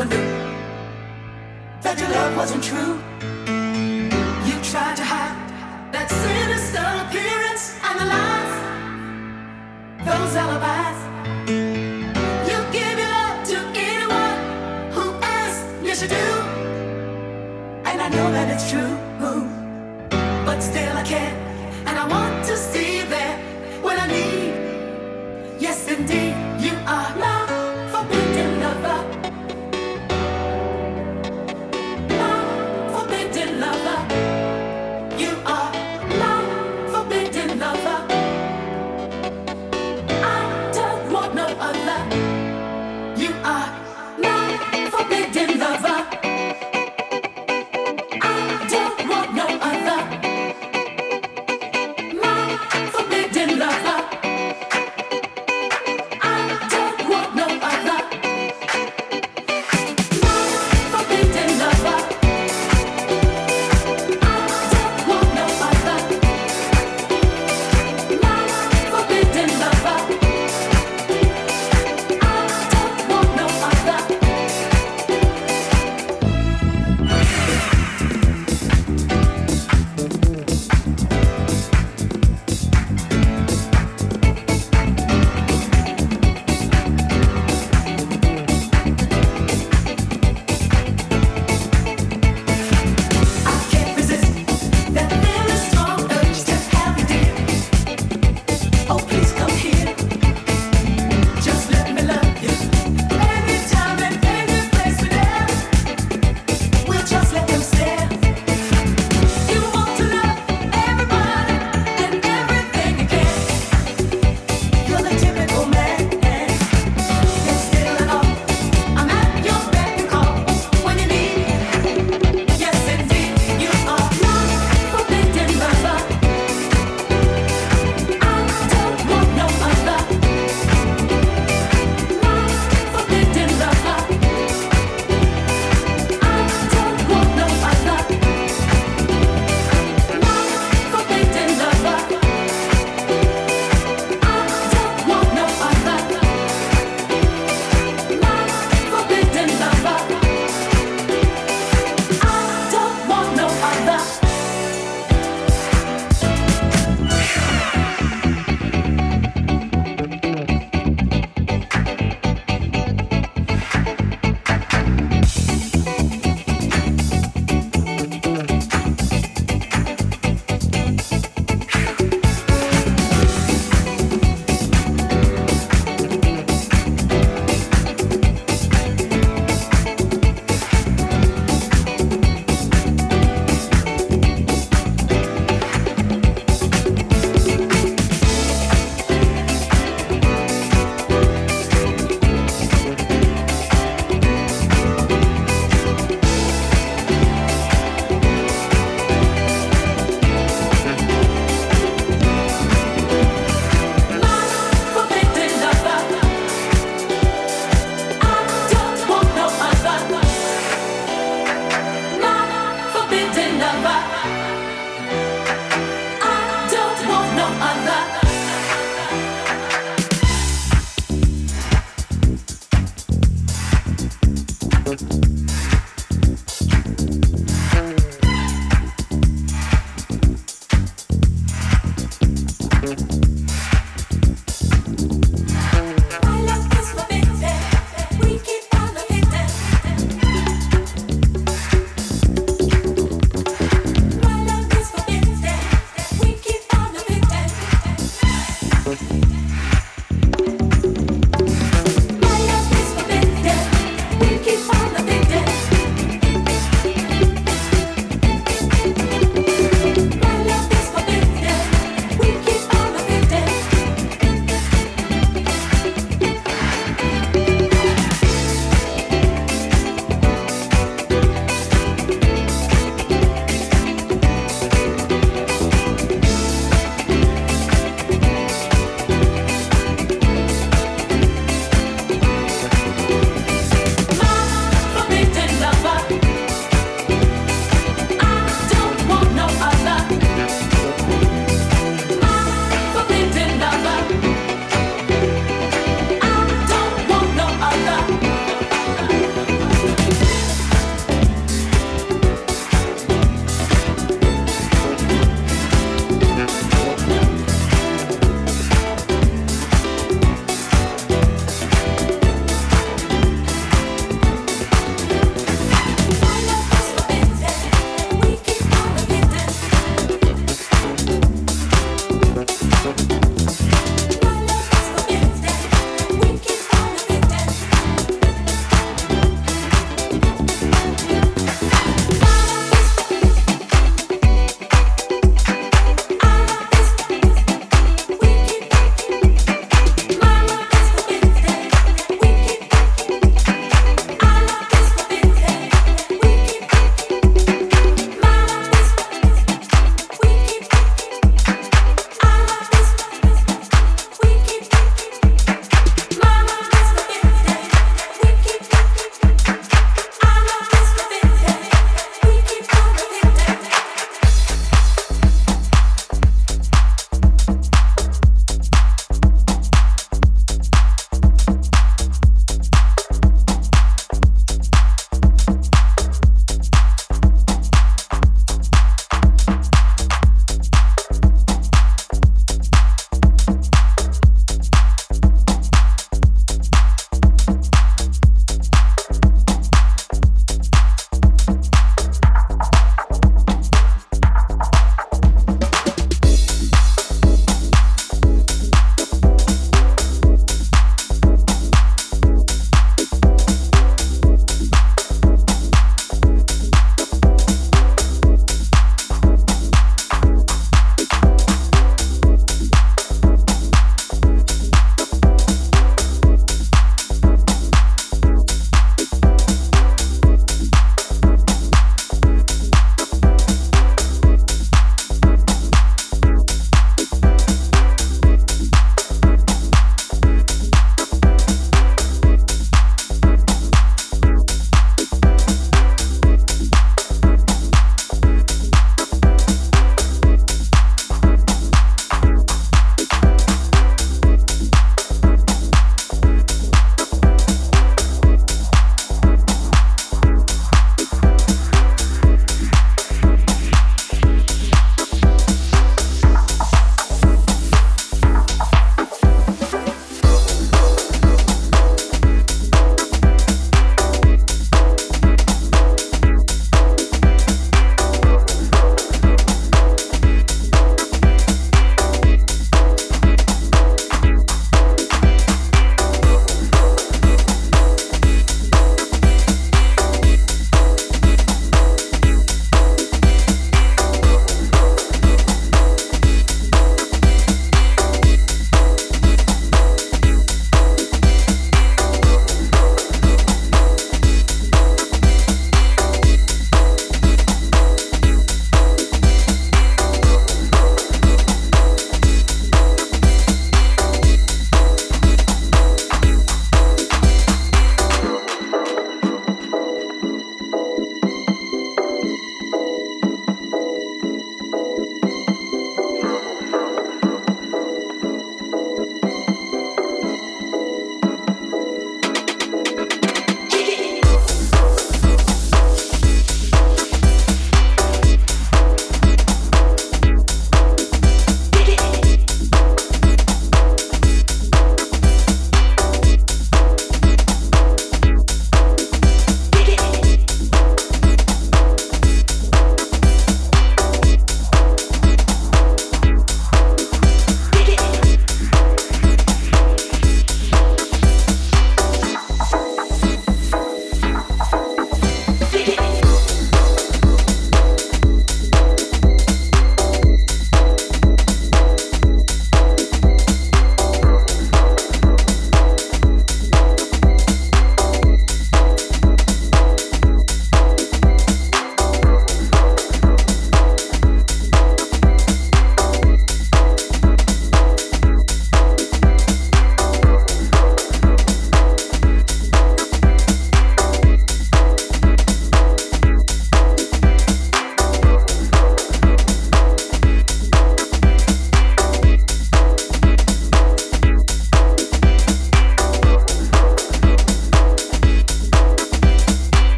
I knew that your love wasn't true.